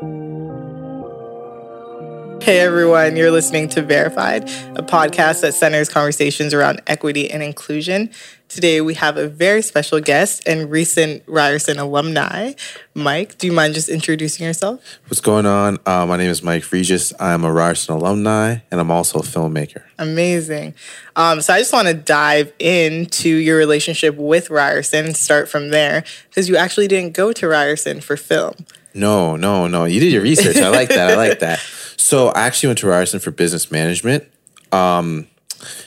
Hey everyone, you're listening to Verified, a podcast that centers conversations around equity and inclusion. Today we have a very special guest and recent Ryerson alumni. Mike, do you mind just introducing yourself? What's going on? Uh, my name is Mike Regis. I'm a Ryerson alumni and I'm also a filmmaker. Amazing. Um, so I just want to dive into your relationship with Ryerson and start from there because you actually didn't go to Ryerson for film. No, no, no. You did your research. I like that. I like that. So I actually went to Ryerson for business management. Um,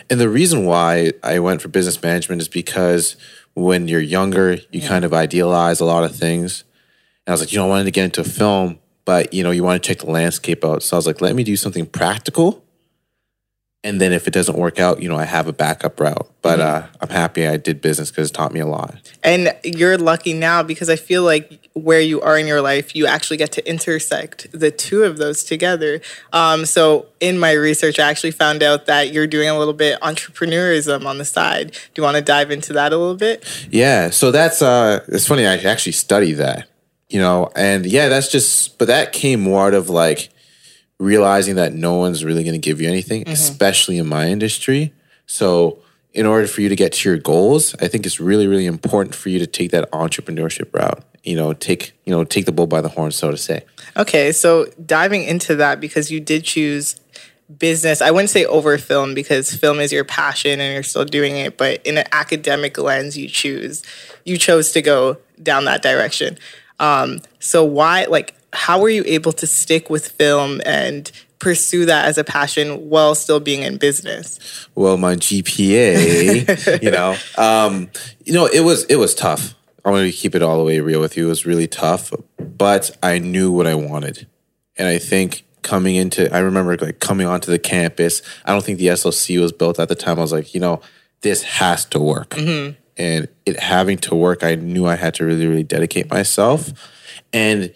and the reason why I went for business management is because when you're younger, you kind of idealize a lot of things. And I was like, you know, I wanted to get into film, but you know, you want to check the landscape out. So I was like, let me do something practical. And then if it doesn't work out, you know, I have a backup route. But uh, I'm happy I did business because it taught me a lot. And you're lucky now because I feel like where you are in your life, you actually get to intersect the two of those together. Um, so in my research, I actually found out that you're doing a little bit entrepreneurism on the side. Do you want to dive into that a little bit? Yeah, so that's uh it's funny I actually study that, you know, and yeah, that's just but that came more out of like realizing that no one's really going to give you anything, especially in my industry. So, in order for you to get to your goals, I think it's really really important for you to take that entrepreneurship route. You know, take, you know, take the bull by the horn so to say. Okay, so diving into that because you did choose business. I wouldn't say over film because film is your passion and you're still doing it, but in an academic lens, you choose you chose to go down that direction. Um, so why, like, how were you able to stick with film and pursue that as a passion while still being in business? well my gpa you know um you know it was it was tough. I'm going to keep it all the way real with you. It was really tough but i knew what i wanted. And i think coming into i remember like coming onto the campus i don't think the slc was built at the time. I was like you know this has to work. And it having to work i knew i had to really really dedicate myself. And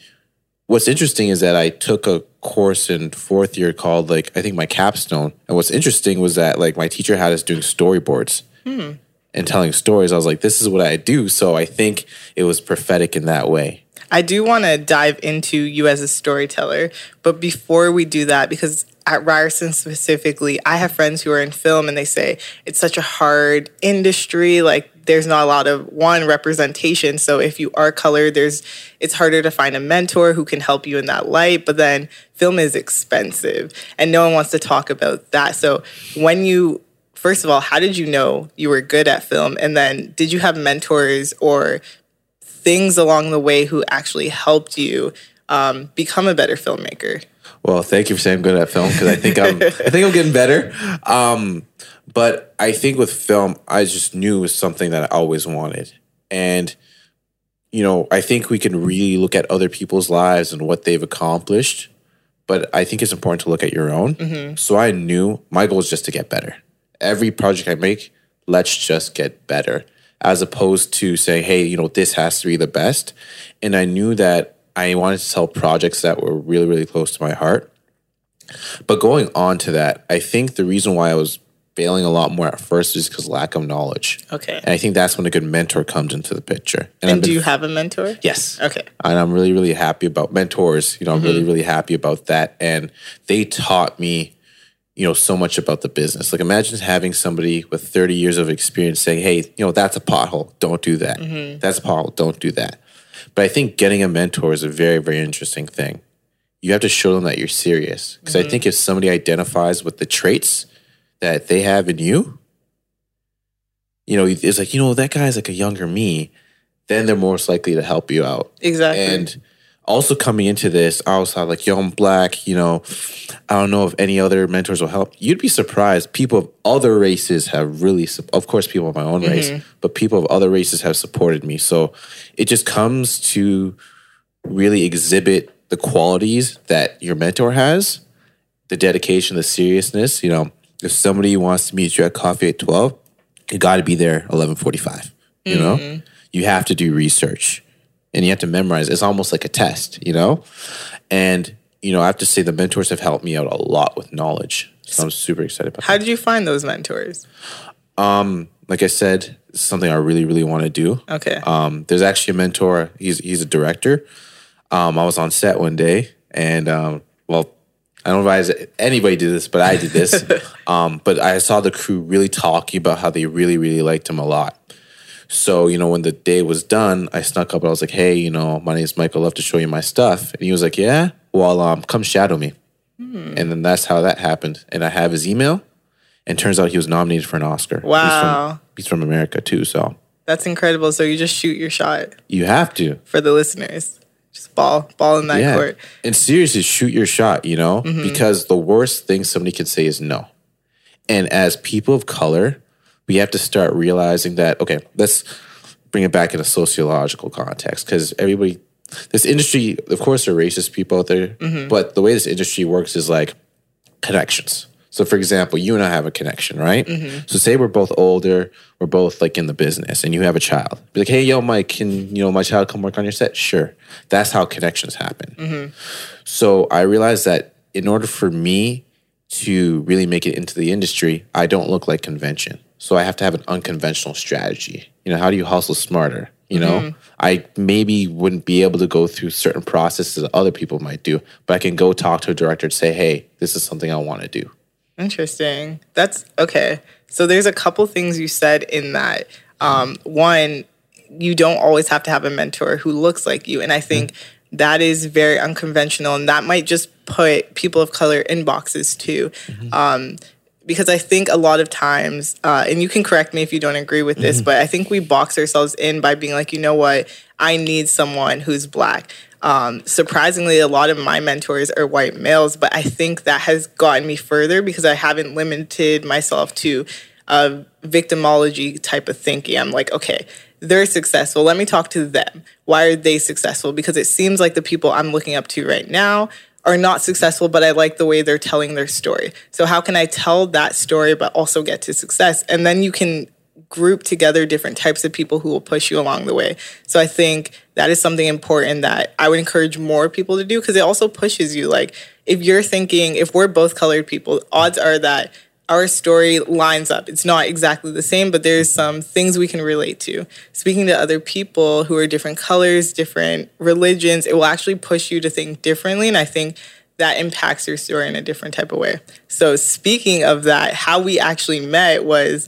what's interesting is that I took a course in fourth year called like I think my capstone. And what's interesting was that like my teacher had us doing storyboards hmm. and telling stories. I was like, this is what I do. So I think it was prophetic in that way. I do want to dive into you as a storyteller, but before we do that, because at Ryerson specifically, I have friends who are in film and they say it's such a hard industry. Like there's not a lot of one representation. So if you are colored, there's it's harder to find a mentor who can help you in that light. But then film is expensive and no one wants to talk about that. So when you first of all, how did you know you were good at film? And then did you have mentors or things along the way who actually helped you um, become a better filmmaker? Well, thank you for saying I'm good at film because I think I'm I think I'm getting better. Um, but I think with film, I just knew it was something that I always wanted. And you know, I think we can really look at other people's lives and what they've accomplished. But I think it's important to look at your own. Mm-hmm. So I knew my goal is just to get better. Every project I make, let's just get better, as opposed to saying, hey, you know, this has to be the best. And I knew that I wanted to sell projects that were really, really close to my heart. But going on to that, I think the reason why I was failing a lot more at first is because lack of knowledge. Okay. And I think that's when a good mentor comes into the picture. I've And do you have a mentor? Yes. Okay. And I'm really, really happy about mentors. You know, I'm really, mm-hmm. really happy about that. And they taught me, you know, so much about the business. Like imagine having somebody with 30 years of experience saying, hey, you know, that's a pothole. Don't do that. Mm-hmm. That's a pothole. Don't do that. But I think getting a mentor is a very, very interesting thing. You have to show them that you're serious. Because I mm-hmm. think if somebody identifies with the traits that they have in you, you know, it's like, you know, that guy's like a younger me, then they're most likely to help you out. Exactly. And also coming into this, I was like, yo, I'm black, you know, I don't know if any other mentors will help. You'd be surprised. People of other races have really, of course, people of my own race, mm-hmm. but people of other races have supported me. So it just comes to really exhibit the qualities that your mentor has, the dedication, the seriousness. You know, if somebody wants to meet you at coffee at 12, you got to be there 11:45, you know? You have to do research and you have to memorize. It's almost like a test, you know? And you know, I have to say the mentors have helped me out a lot with knowledge. So I'm super excited about How did you find those mentors? that. Like I said, it's something I really, really want to do. Okay. Um, there's actually a mentor. He's he's a director. Um, I was on set one day, and um, well, I don't advise anybody did this, but I did this. um, but I saw the crew really talking about how they really, really liked him a lot. So, you know, when the day was done, I snuck up and I was like, hey, you know, my name is Michael. I'd love to show you my stuff. And he was like, yeah, well, um, come shadow me. Hmm. And then that's how that happened. And I have his email. And turns out he was nominated for an Oscar. Wow. He's from, he's from America too. So that's incredible. So you just shoot your shot. You have to. For the listeners. Just ball, ball in that yeah. court. And seriously, shoot your shot, you know? Mm-hmm. Because the worst thing somebody can say is no. And as people of color, we have to start realizing that, okay, let's bring it back in a sociological context because everybody, this industry, of course, there are racist people out there, mm-hmm. but the way this industry works is like connections. So, for example, you and I have a connection, right? Mm-hmm. So, say we're both older, we're both like in the business, and you have a child. Be like, hey, yo, Mike, can you know my child come work on your set? Sure. That's how connections happen. Mm-hmm. So, I realized that in order for me to really make it into the industry, I don't look like convention. So I have to have an unconventional strategy. You know, how do you hustle smarter? You know, mm-hmm. I maybe wouldn't be able to go through certain processes that other people might do, but I can go talk to a director and say, hey, this is something I want to do. Interesting. That's okay. So there's a couple things you said in that. Um, one, you don't always have to have a mentor who looks like you. And I think mm-hmm. that is very unconventional. And that might just put people of color in boxes too. Mm-hmm. Um, because I think a lot of times, uh, and you can correct me if you don't agree with this, mm-hmm. but I think we box ourselves in by being like, you know what, I need someone who's black. Um, surprisingly, a lot of my mentors are white males, but I think that has gotten me further because I haven't limited myself to a victimology type of thinking. I'm like, okay, they're successful. Let me talk to them. Why are they successful? Because it seems like the people I'm looking up to right now are not successful, but I like the way they're telling their story. So, how can I tell that story, but also get to success? And then you can group together different types of people who will push you along the way. So, I think that is something important that I would encourage more people to do because it also pushes you. Like, if you're thinking, if we're both colored people, odds are that our story lines up. It's not exactly the same, but there's some things we can relate to. Speaking to other people who are different colors, different religions, it will actually push you to think differently. And I think that impacts your story in a different type of way. So, speaking of that, how we actually met was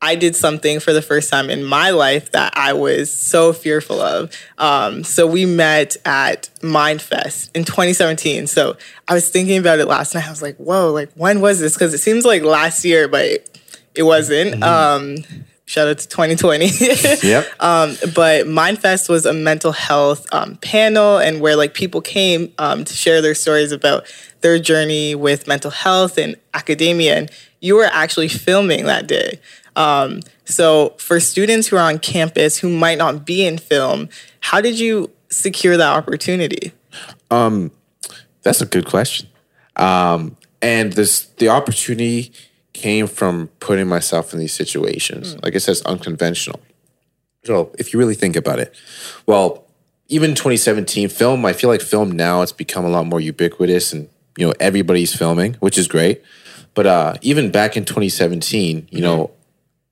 I did something for the first time in my life that I was so fearful of. Um, so we met at Mindfest in 2017. So I was thinking about it last night. I was like, whoa, like when was this? Because it seems like last year, but it, it wasn't. Mm-hmm. Um, shout out to 2020. yep. Um, but Mindfest was a mental health um, panel and where like people came um, to share their stories about their journey with mental health and academia. And you were actually filming that day. Um, so, for students who are on campus who might not be in film, how did you secure that opportunity? Um, that's a good question. Um, and this the opportunity came from putting myself in these situations. Mm. Like I said, it's unconventional. So if you really think about it, well, even 2017 film, I feel like film now it's become a lot more ubiquitous and you know everybody's filming, which is great. But uh, even back in 2017, you know,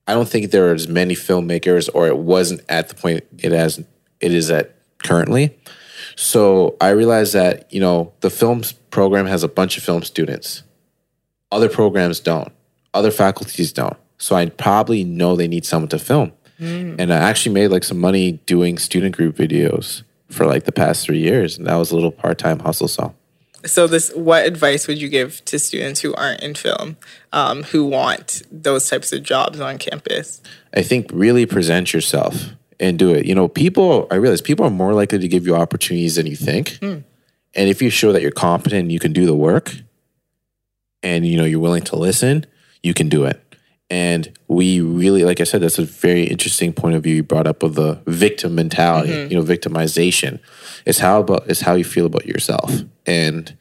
I don't think there are as many filmmakers, or it wasn't at the point it has it is at currently. So I realized that you know the films program has a bunch of film students. Other programs don't. Other faculties don't. So I probably know they need someone to film. Mm. And I actually made like some money doing student group videos for like the past three years, and that was a little part time hustle. So so, this what advice would you give to students who aren't in film, um, who want those types of jobs on campus? I think really present yourself and do it. You know, people. I realize people are more likely to give you opportunities than you think, hmm. and if you show that you're competent and you can do the work, and you know you're willing to listen, you can do it. And we really, like I said, that's a very interesting point of view you brought up of the victim mentality, mm-hmm. you know, victimization. It's how about it's how you feel about yourself. And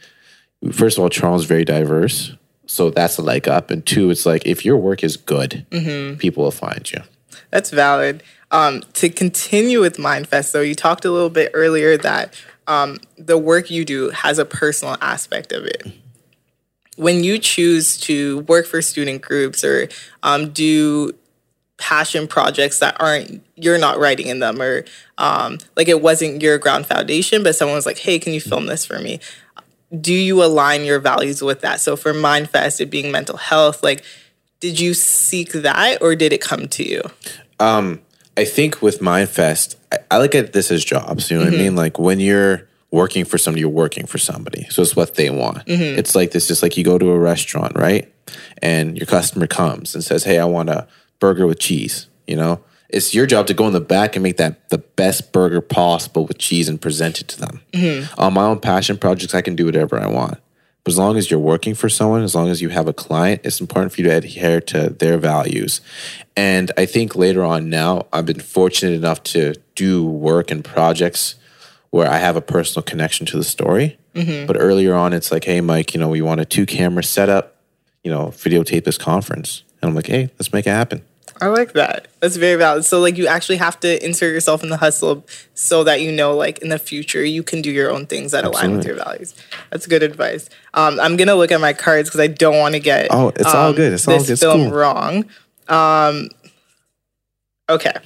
first of all, Toronto's very diverse. So that's a leg up. And two, it's like if your work is good, mm-hmm. people will find you. That's valid. Um, to continue with Mindfest, though, you talked a little bit earlier that um, the work you do has a personal aspect of it when you choose to work for student groups or um, do passion projects that aren't you're not writing in them or um, like it wasn't your ground foundation but someone was like hey can you film this for me do you align your values with that? So for Mindfest, it being mental health, like, did you seek that or did it come to you? I think with Mindfest, I, I look at this as jobs. You know what I mean? Like when you're working for somebody, you're working for somebody. So it's what they want. Mm-hmm. It's like this, just like you go to a restaurant, right? And your customer comes and says, Hey, I want a burger with cheese. You know, it's your job to go in the back and make that the best burger possible with cheese and present it to them. Mm-hmm. On my own passion projects, I can do whatever I want. But as long as you're working for someone, as long as you have a client, it's important for you to adhere to their values. And I think later on now, I've been fortunate enough to do work and projects where I have a personal connection to the story. But earlier on, it's like, hey, Mike, you know, we want a two camera setup, you know, videotape this conference. And I'm like, hey, let's make it happen. I like that. That's very valid. So like you actually have to insert yourself in the hustle so that you know like in the future you can do your own things that align with your values. That's good advice. Um, I'm gonna look at my cards because I don't want to get Oh, it's all um, good. It's all good. It's film cool. wrong. Um, okay,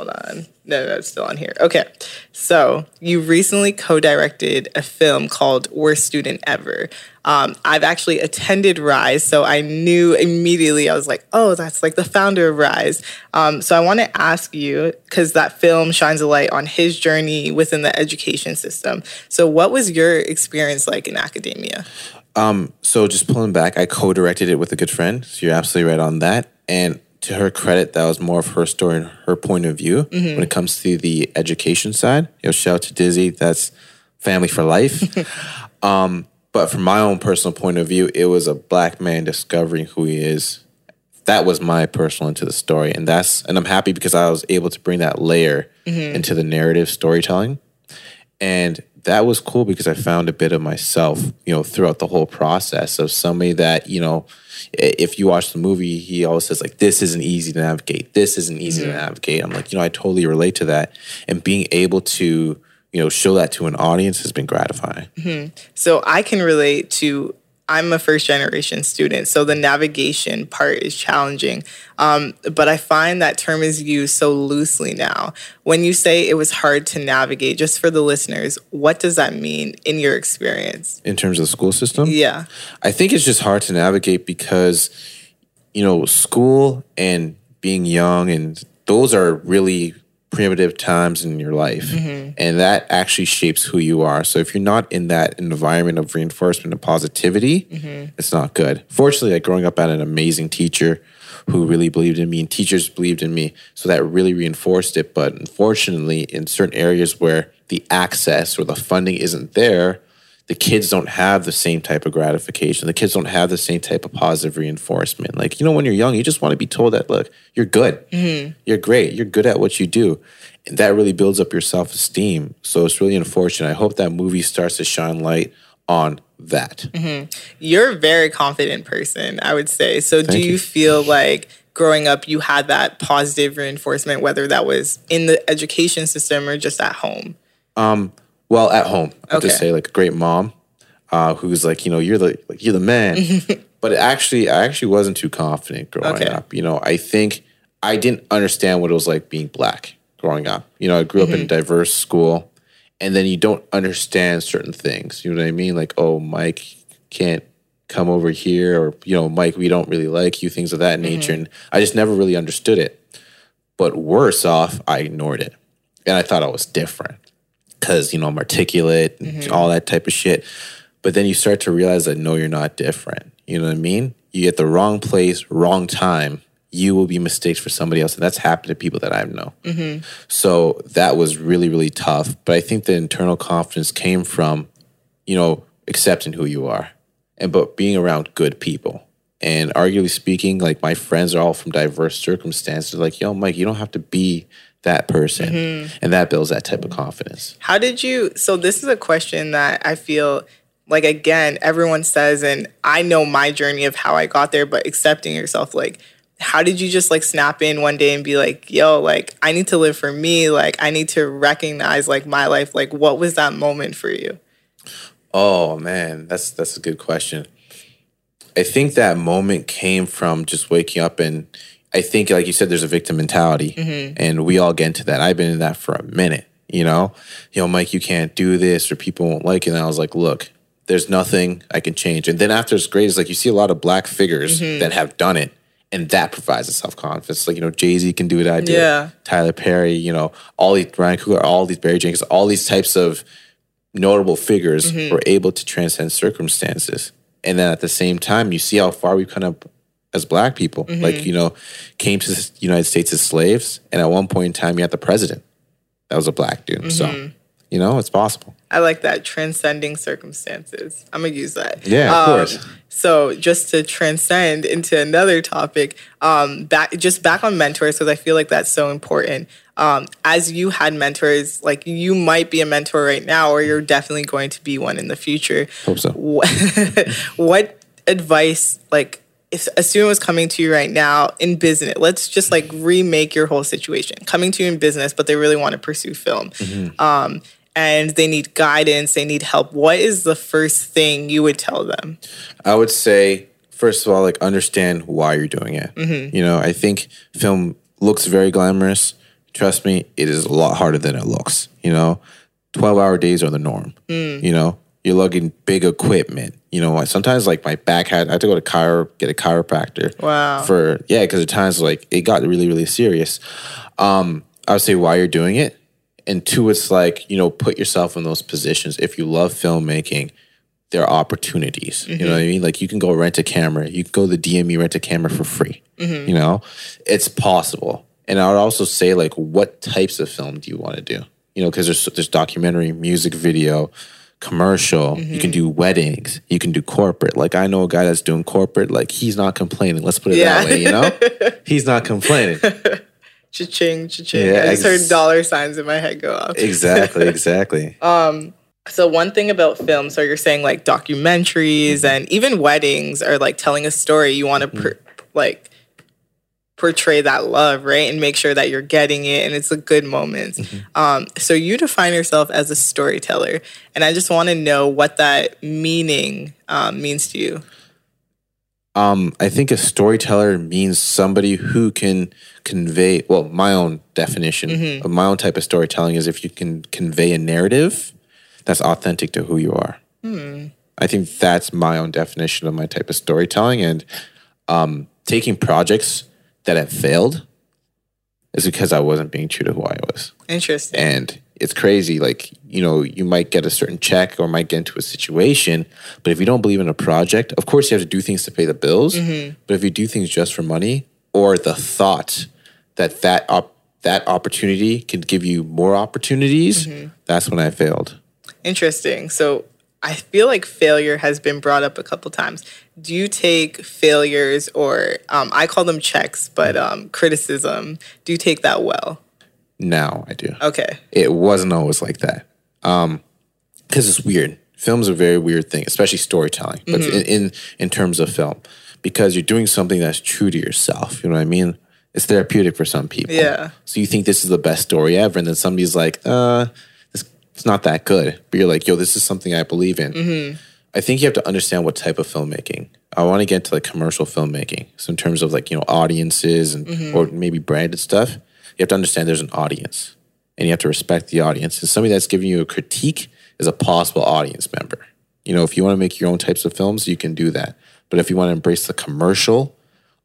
hold on. No, it's still on here. Okay, so you recently co-directed a film called "Worst Student Ever." Um, I've actually attended Rise, so I knew immediately. I was like, "Oh, that's like the founder of Rise." Um, so I want to ask you because that film shines a light on his journey within the education system. So, what was your experience like in academia? So just pulling back, I co-directed it with a good friend. So you're absolutely right on that. And to her credit, that was more of her story and her point of view when it comes to the education side. You know, shout out to Dizzy. That's family for life. um, but from my own personal point of view, it was a black man discovering who he is. That was my personal into the story, and that's and I'm happy because I was able to bring that layer into the narrative storytelling and that was cool because I found a bit of myself, you know, throughout the whole process of somebody that, you know, if you watch the movie, he always says like, "This isn't easy to navigate. This isn't easy to mm-hmm. navigate." I'm like, you know, I totally relate to that, and being able to, you know, show that to an audience has been gratifying. Mm-hmm. So I can relate to. I'm a first generation student, so the navigation part is challenging. Um, but I find that term is used so loosely now. When you say it was hard to navigate, just for the listeners, what does that mean in your experience? In terms of the school system, Yeah. I think it's just hard to navigate because, you know, school and being young and those are really primitive times in your life. Mm-hmm. And that actually shapes who you are. So if you're not in that environment of reinforcement and positivity, mm-hmm. it's not good. Fortunately, like growing up, I had an amazing teacher who really believed in me and teachers believed in me. So that really reinforced it. But unfortunately, in certain areas where the access or the funding isn't there, the kids don't have the same type of gratification. The kids don't have the same type of positive reinforcement. Like, you know, when you're young, you just want to be told that, look, you're good. Mm-hmm. You're great. You're good at what you do. And that really builds up your self esteem. So it's really unfortunate. I hope that movie starts to shine light on that. Mm-hmm. You're a very confident person, I would say. So do you you. feel like growing up you had that positive reinforcement, whether that was in the education system or just at home? Um, Well, at home, I Okay. say, like a great mom, uh, who's like, you know, you're the like you're the man. but actually, I actually wasn't too confident growing Okay. up. You know, I think I didn't understand what it was like being black growing up. You know, I grew up in a diverse school, and then you don't understand certain things. You know what I mean? Like, oh, Mike can't come over here, or you know, Mike, we don't really like you, things of that nature. And I just never really understood it. But worse off, I ignored it, and I thought I was different because you know I'm articulate and mm-hmm. all that type of shit. But then you start to realize that no, you're not different. You know what I mean? You get the wrong place, wrong time. You will be mistakes for somebody else, and that's happened to people that I know. Mm-hmm. So that was really, really tough. But I think the internal confidence came from, you know, accepting who you are, and but being around good people. And arguably speaking, like my friends are all from diverse circumstances. Like, yo, Mike, you don't have to be that person, mm-hmm. and that builds that type of confidence. How did you? So, this is a question that I feel like, again, everyone says, and I know my journey of how I got there, but accepting yourself, like, how did you just like snap in one day and be like, yo, like, I need to live for me? Like, I need to recognize like my life. Like, what was that moment for you? Oh man, that's that's a good question. I think that moment came from just waking up and I think like you said there's a victim mentality mm-hmm. and we all get into that. I've been in that for a minute, you know. You know, Mike, you can't do this or people won't like it. And I was like, look, there's nothing I can change. And then after it's great is like you see a lot of black figures mm-hmm. that have done it. And that provides a self confidence. Like, you know, Jay Z can do it. I do. Yeah. Tyler Perry, you know, all these Ryan Coogler, all these Barry Jenkins, all these types of notable figures mm-hmm. were able to transcend circumstances. And then at the same time, you see how far we've kind of, as black people, like, you know, came to the United States as slaves. And at one point in time, you had the president that was a black dude. So, you know, it's possible. I like that transcending circumstances. I'm gonna use that. Yeah, of course. So just to transcend into another topic, um, back just back on mentors because I feel like that's so important. Um, as you had mentors, like you might be a mentor right now, or you're definitely going to be one in the future. Hope so. What, what advice, like, if a student was coming to you right now in business, let's just like remake your whole situation. Coming to you in business, but they really want to pursue film, mm-hmm. um, and they need guidance, they need help. What is the first thing you would tell them? I would say, first of all, like understand why you're doing it. Mm-hmm. You know, I think film looks very glamorous. Trust me, it is a lot harder than it looks. You know, 12 hour days are the norm. Mm. You know, you're lugging big equipment. You know, sometimes like my back had, I had to go to chiro, get a chiropractor. Wow. For, yeah, because at times like it got really, really serious. Um, I would say why you're doing it. And two, it's like, you know, put yourself in those positions. If you love filmmaking, there are opportunities. You know what I mean? Like you can go rent a camera. You can go to the DME rent a camera for free. You know, it's possible. And I would also say like, what types of film do you want to do? You know, because there's there's documentary, music video, commercial. You can mm-hmm. do weddings. You can do corporate. Like I know a guy that's doing corporate. Like he's not complaining. Let's put it Yeah. that way. You know, he's not complaining. Cha-ching, cha-ching. Yeah, I just ex- heard dollar signs in my head go off. exactly. Exactly. um, So one thing about film, so you're saying like documentaries mm-hmm. and even weddings are like telling a story. You want to per, mm-hmm. like portray that love, right, and make sure that you're getting it and it's a good moment. Um, so you define yourself as a storyteller, and I just want to know what that meaning um, means to you. Um, I think a storyteller means somebody who can convey. Well, my own definition of my own type of storytelling is if you can convey a narrative that's authentic to who you are. I think that's my own definition of my type of storytelling, and um, taking projects that have failed is because I wasn't being true to who I was. Interesting. And it's crazy. Like, you know, you might get a certain check or might get into a situation, but if you don't believe in a project, of course you have to do things to pay the bills. Mm-hmm. But if you do things just for money or the thought that that op- that opportunity can give you more opportunities, mm-hmm. that's when I failed. Interesting. So I feel like failure has been brought up a couple times. Do you take failures or um, I call them checks, but um, criticism? Do you take that well? Now I do. Okay. It wasn't always like that. Um, because it's weird. Film's a very weird thing, especially storytelling. But in, in in terms of film, because you're doing something that's true to yourself. You know what I mean? It's therapeutic for some people. Yeah. So you think this is the best story ever, and then somebody's like, "Uh, this, it's not that good." But you're like, "Yo, this is something I believe in." I think you have to understand what type of filmmaking. I want to get to like commercial filmmaking. So in terms of like you know audiences and mm-hmm. or maybe branded stuff, you have to understand there's an audience, and you have to respect the audience. And somebody that's giving you a critique is a possible audience member. You know, if you want to make your own types of films, you can do that. But if you want to embrace the commercial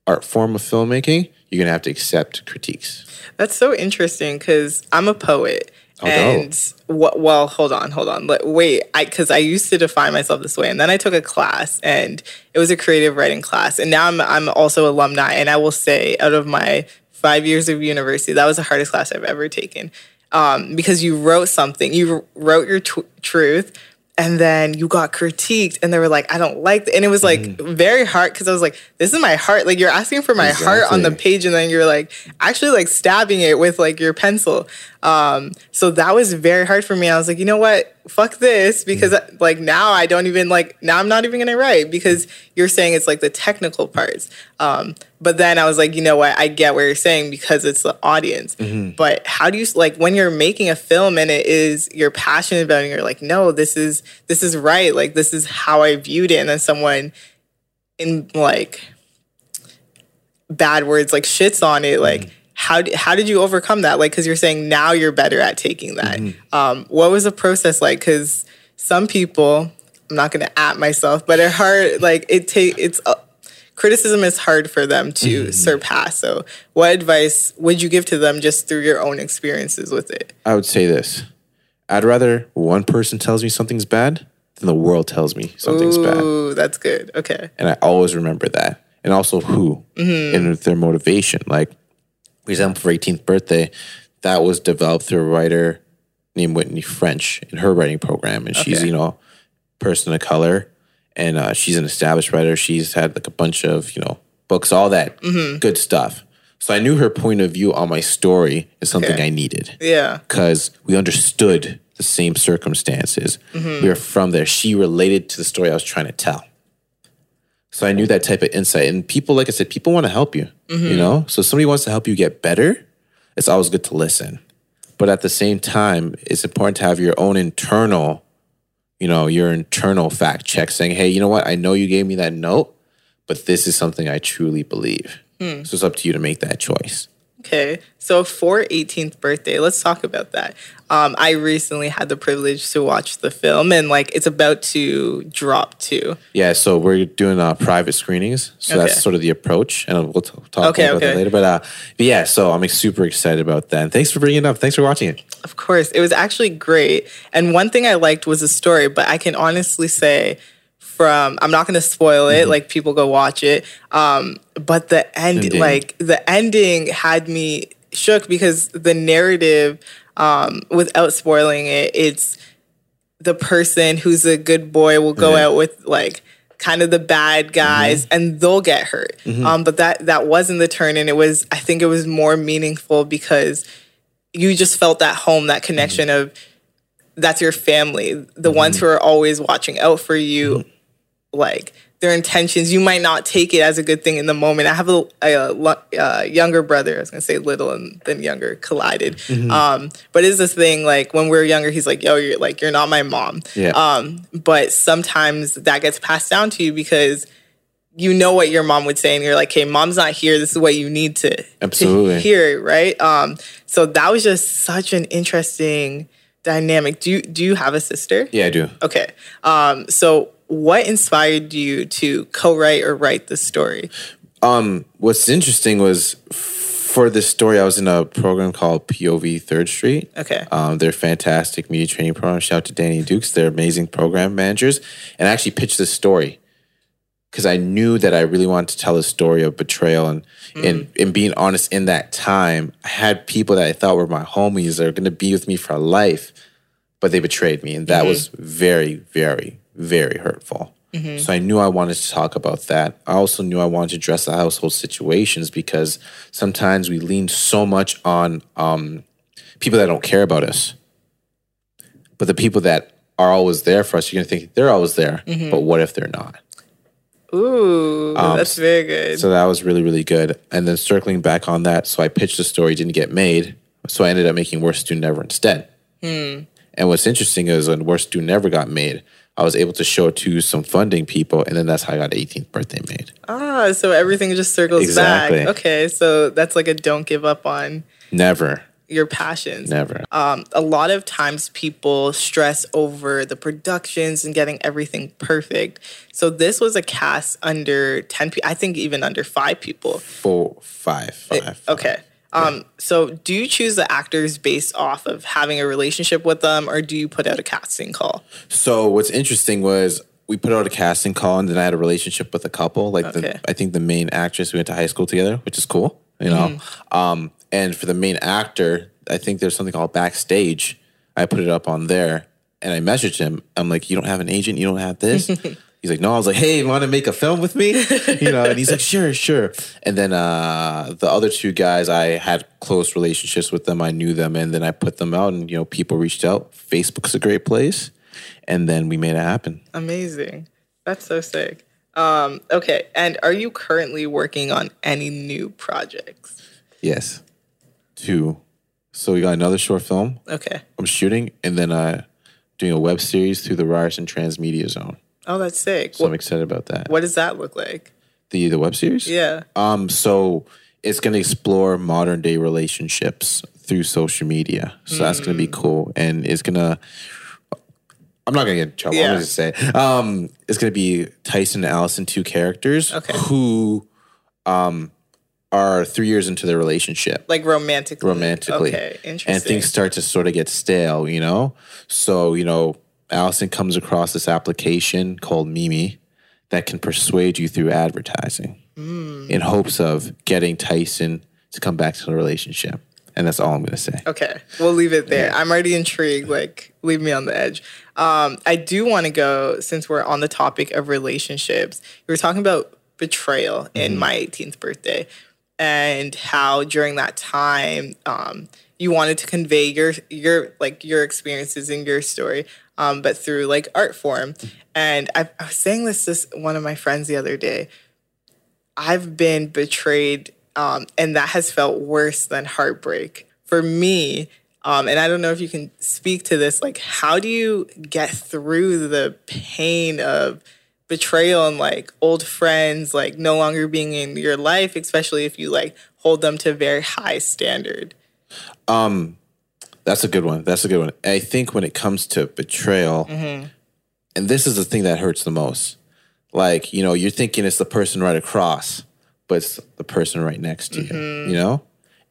art form of filmmaking, you're gonna have to accept critiques. That's so interesting because I'm a poet. Oh, and? Well, hold on, hold on. Let, wait, I because I used to define myself this way, and then I took a class, and it was a creative writing class, and now I'm I'm also alumni, and I will say, out of my five years of university, that was the hardest class I've ever taken, um, because you wrote something, you wrote your tw- truth. And then you got critiqued, and they were like, "I don't like," it. and it was like Mm-hmm. very hard because I was like, "This is my heart." Like you're asking for my heart on the page, and then you're like actually like stabbing it with like your pencil. Um, so that was very hard for me. I was like, you know what? Fuck this because like now I don't even like now I'm not even gonna write because you're saying it's like the technical parts. Um, but then I was like, you know what? I get what you're saying because it's the audience. But how do you like when you're making a film and it is you're passionate about it and you're like, no, this is this is right. Like this is how I viewed it, and then someone in like bad words like shits on it like how d- how did you overcome that like because you're saying now you're better at taking that um, what was the process like because some people I'm not gonna at myself, but it hard like it take it's uh, criticism is hard for them to surpass. So, what advice would you give to them just through your own experiences with it? I would say this: I'd rather one person tells me something's bad than the world tells me something's bad, Ooh, that's good. Okay. and I always remember that. And also who and their motivation. Like, example, for 18th birthday, that was developed through a writer named Whitney French in her writing program, and she's Okay. you know person of color, and uh, she's an established writer. She's had like a bunch of you know books, all that good stuff. So I knew her point of view on my story is something Okay. I needed Yeah. because we understood the same circumstances. We were from there. She related to the story I was trying to tell. So I knew that type of insight. And people, like I said, people want to help you, you mm-hmm. know? So if somebody wants to help you get better, it's always good to listen. But at the same time, it's important to have your own internal, you know, your internal fact check saying, hey, you know what? I know you gave me that note, but this is something I truly believe. Hmm. So it's up to you to make that choice. Okay, so for 18th birthday, let's talk about that. Um, I recently had the privilege to watch the film, and like it's about to drop too. Yeah, so we're doing uh, private screenings. So Okay. that's sort of the approach, and we'll t- talk Okay, about that later. But, uh, but yeah, so I'm super excited about that. And thanks for bringing it up. Thanks for watching it. Of course, it was actually great. And one thing I liked was the story, but I can honestly say, from I'm not going to spoil Mm-hmm. it, like people go watch it. Um, but the end, Ending. like the ending, had me shook because the narrative, um, without spoiling it, it's the person who's a good boy will go Yeah. out with like kind of the bad guys Mm-hmm. and they'll get hurt um, but that that wasn't the turn and it was i think it was more meaningful because you just felt that home that connection of that's your family the ones who are always watching out for you like their intentions. You might not take it as a good thing in the moment. I have a, a, lo- uh younger brother i was going to say little and then younger collided. Um, but it's this thing like when we are younger he's like yo you're like you're not my mom. Yeah. um, but sometimes that gets passed down to you because you know what your mom would say and you're like hey mom's not here. This is what you need to, to Absolutely. hear right? Um, so that was just such an interesting dynamic. Do you do you have a sister? Yeah, I do. Okay. Um, so what inspired you to co-write or write the story? Um, what's interesting was for this story, I was in a program called POV Third Street. Okay. Um, they're fantastic media training program. Shout out to Danny Dukes. They're amazing program managers. And I actually pitched this story because I knew that I really wanted to tell a story of betrayal and mm-hmm. and and being honest in that time. I had people that I thought were my homies that are going to be with me for life, but they betrayed me, and that mm-hmm. was very, very, very hurtful. So I knew I wanted to talk about that. I also knew I wanted to address the household situations because sometimes we lean so much on um, people that don't care about us. But the people that are always there for us, you're gonna think they're always there. But what if they're not? Ooh, that's very good. Um, So that was really, really good. And then circling back on that, so I pitched the story, didn't get made. So I ended up making Worst Student Ever instead. And what's interesting is when Worst Student Ever got made, I was able to show it to some funding people, and then that's how I got 18th birthday made. ah, so everything just circles Exactly. back. Okay, so that's like a don't give up on Never, your passions. never. Um, a lot of times people stress over the productions and getting everything perfect. So this was a cast under 10 people, I think even under five people. Four, five, five. Okay. Um, so do you choose the actors based off of having a relationship with them or do you put out a casting call? So what's interesting was we put out a casting call, and then I had a relationship with a couple. Like Okay. the, I think the main actress we went to high school together, which is cool, you know. Mm-hmm. Um, and for the main actor, I think there's something called backstage. I put it up on there, and I messaged him. I'm like, "You don't have an agent? You don't have this?" He's like, "No." I was like, "Hey, want to make a film with me?" You know, and he's like, "Sure, sure." And then uh, the other two guys, I had close relationships with them. I knew them, and then I put them out, and you know, people reached out. Facebook's a great place, and then we made it happen. Amazing. That's so sick. Um, okay. And are you currently working on any new projects? Yes, two. So we got another short film Okay. I'm shooting, and then uh, doing a web series through the Ryerson Transmedia Zone. Oh, that's sick. So I'm excited about that. what does that look like? The the web series? Yeah. Um, so it's gonna explore modern day relationships through social media. So that's gonna be cool, and it's gonna I'm not gonna get in trouble. Yeah. I'm just say um, it's gonna be Tyson and Allison, two characters Okay. who um, are three years into their relationship. Like romantically. romantically. Okay, interesting. And things start to sort of get stale, you know? So, you know, Allison comes across this application called Mimi that can persuade you through advertising Hmm. in hopes of getting Tyson to come back to the relationship. And that's all I'm going to say. Okay, we'll leave it there. I'm already intrigued. Like, leave me on the edge. Um, I do want to go since we're on the topic of relationships. You were talking about betrayal in my 18th birthday, and how during that time um, you wanted to convey your your like your experiences and your story, um, but through like art form. And I, I was saying this to one of my friends the other day. I've been betrayed, um, and that has felt worse than heartbreak for me. Um, and I don't know if you can speak to this. Like, how do you get through the pain of betrayal and like old friends, like no longer being in your life, especially if you like hold them to a very high standard? Um, that's a good one. That's a good one. I think when it comes to betrayal, Mm-hmm. and this is the thing that hurts the most. Like, you know, you're thinking it's the person right across, but it's the person right next to Mm-hmm. you, you know?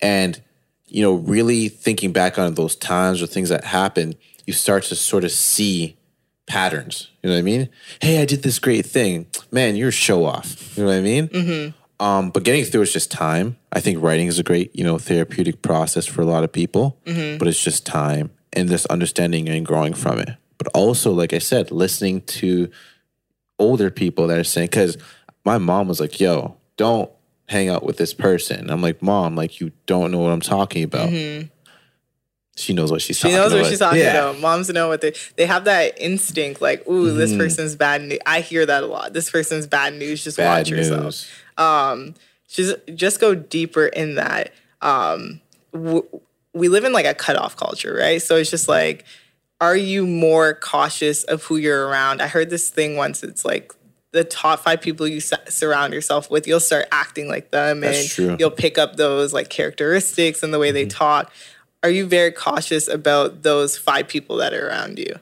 And, you know, really thinking back on those times or things that happened, you start to sort of see patterns. You know what I mean? Hey, I did this great thing. Man, you're a show off. You know what I mean? Mm-hmm. Um, but getting through is just time. I think writing is a great, you know, therapeutic process for a lot of people. Mm-hmm. But it's just time and this understanding and growing from it. But also, like I said, listening to older people that are saying, because my mom was like, "Yo, don't hang out with this person." I'm like, "Mom, like you don't know what I'm talking about." She knows what she's Mm-hmm. She talking knows about. what she's talking Yeah. about. Moms know what they they have that instinct. Like, ooh, Mm-hmm. this person's bad news. I hear that a lot. This person's bad news. Just Bad watch yourself. news. just just go deeper in that. Um, w- we live in like a cutoff culture, right? So it's just like, are you more cautious of who you're around? I heard this thing once. It's like the top five people you surround yourself with, you'll start acting like them, That's and true. you'll pick up those like characteristics and the way they talk. Are you very cautious about those five people that are around you?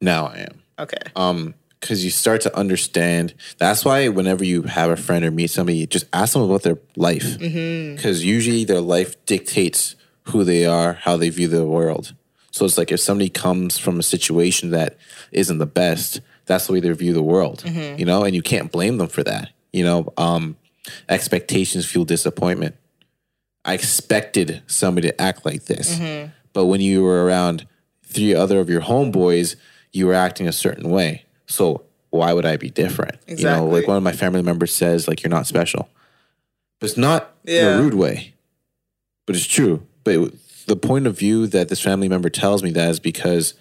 Now I am. Okay. um because you start to understand that's why whenever you have a friend or meet somebody just ask them about their life. Because usually their life dictates who they are how they view the world. So it's like if somebody comes from a situation that isn't the best that's the way they view the world you know? And you can't blame them for that you know? Um expectations fuel disappointment i expected somebody to act like this. But when you were around three other of your homeboys you were acting a certain way. So why would i be different? You know like one of my family members says like you're not special. But it's not in a rude way. But it's true. But it- the point of view that this family member tells me that is because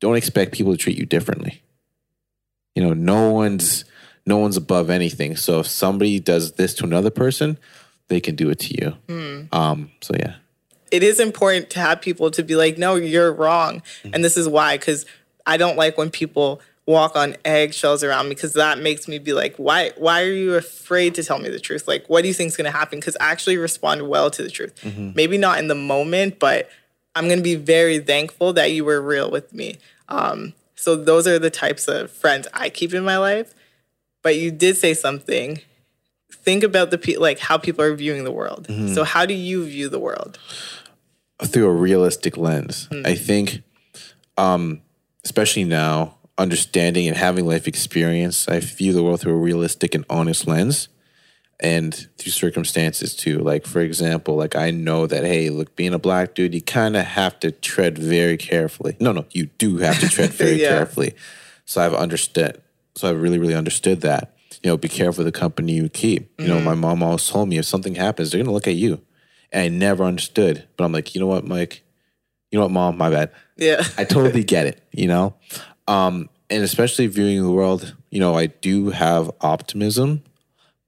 don't expect people to treat you differently. You know no one's no one's above anything. So if somebody does this to another person they can do it to you Hmm. um so yeah it is important to have people to be like, no, you're wrong. And this is why, because I don't like when people walk on eggshells around me because that makes me be like, why why are you afraid to tell me the truth? Like, what do you think is gonna happen? Because I actually respond well to the truth. Maybe not in the moment, but I'm gonna be very thankful that you were real with me. Um, so those are the types of friends I keep in my life. But you did say something. Think about the pe- like how people are viewing the world. So how do you view the world? through a realistic lens. Hmm. I think, um, especially now, understanding and having life experience, I view the world through a realistic and honest lens, and through circumstances too. Like for example, like I know that hey, look, being a black dude, you kind of have to tread very carefully. No, no, you do have to tread very Yeah. carefully. So I've understood. So I've really, really understood that. You know, be careful with the company you keep. You know, my mom always told me if something happens, they're gonna look at you. And I never understood. But I'm like, you know what, Mike? You know what, mom? My bad. Yeah. I totally get it, you know? Um, and especially viewing the world, you know, I do have optimism,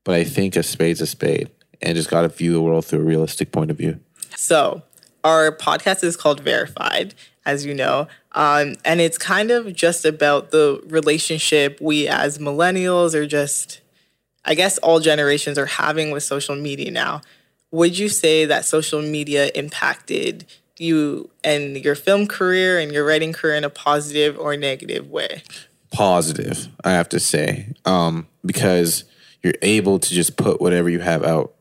but I think a spade's a spade and just got to view the world through a realistic point of view. So, our podcast is called Verified, as you know, um, and it's kind of just about the relationship we as millennials or just, I guess, all generations are having with social media now. Would you say that social media impacted you and your film career and your writing career in a positive or negative way? Positive, I have to say, um, because you're able to just put whatever you have out,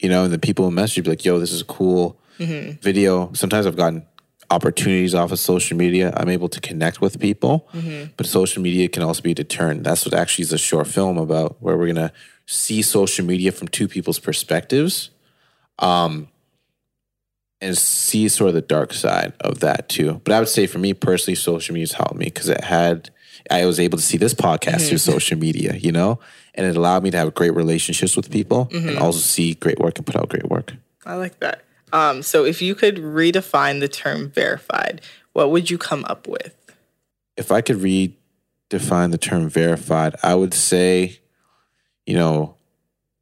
you know, and the people message you be like, "Yo, this is a cool video." Sometimes I've gotten opportunities off of social media. I'm able to connect with people, mm-hmm. but social media can also be a deterrent. That's what actually is a short film about, where we're gonna see social media from two people's perspectives um, and see sort of the dark side of that too. But I would say for me personally, social media's helped me because it had I was able to see this podcast through mm-hmm. social media, you know, and it allowed me to have great relationships with people mm-hmm. and also see great work and put out great work. I like that. Um, so if you could redefine the term verified, what would you come up with? If I could redefine the term verified, I would say, you know,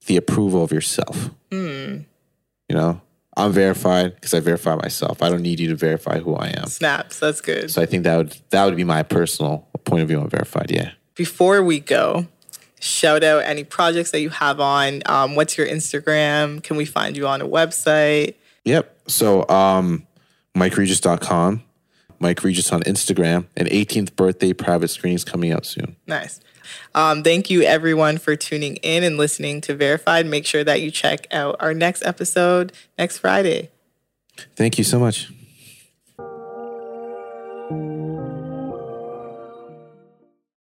the approval of yourself. You know, I'm verified because I verify myself. I don't need you to verify who I am. Snaps, that's good. So I think that would that would be my personal point of view on verified. Yeah. Before we go, shout out any projects that you have on. Um, what's your Instagram? Can we find you on a website? Yep. So um, MikeRegis.com, Mike Regis on Instagram, and 18th birthday private screenings coming out soon. Nice. Um, thank you everyone for tuning in and listening to Verified. Make sure that you check out our next episode next Friday. Thank you so much.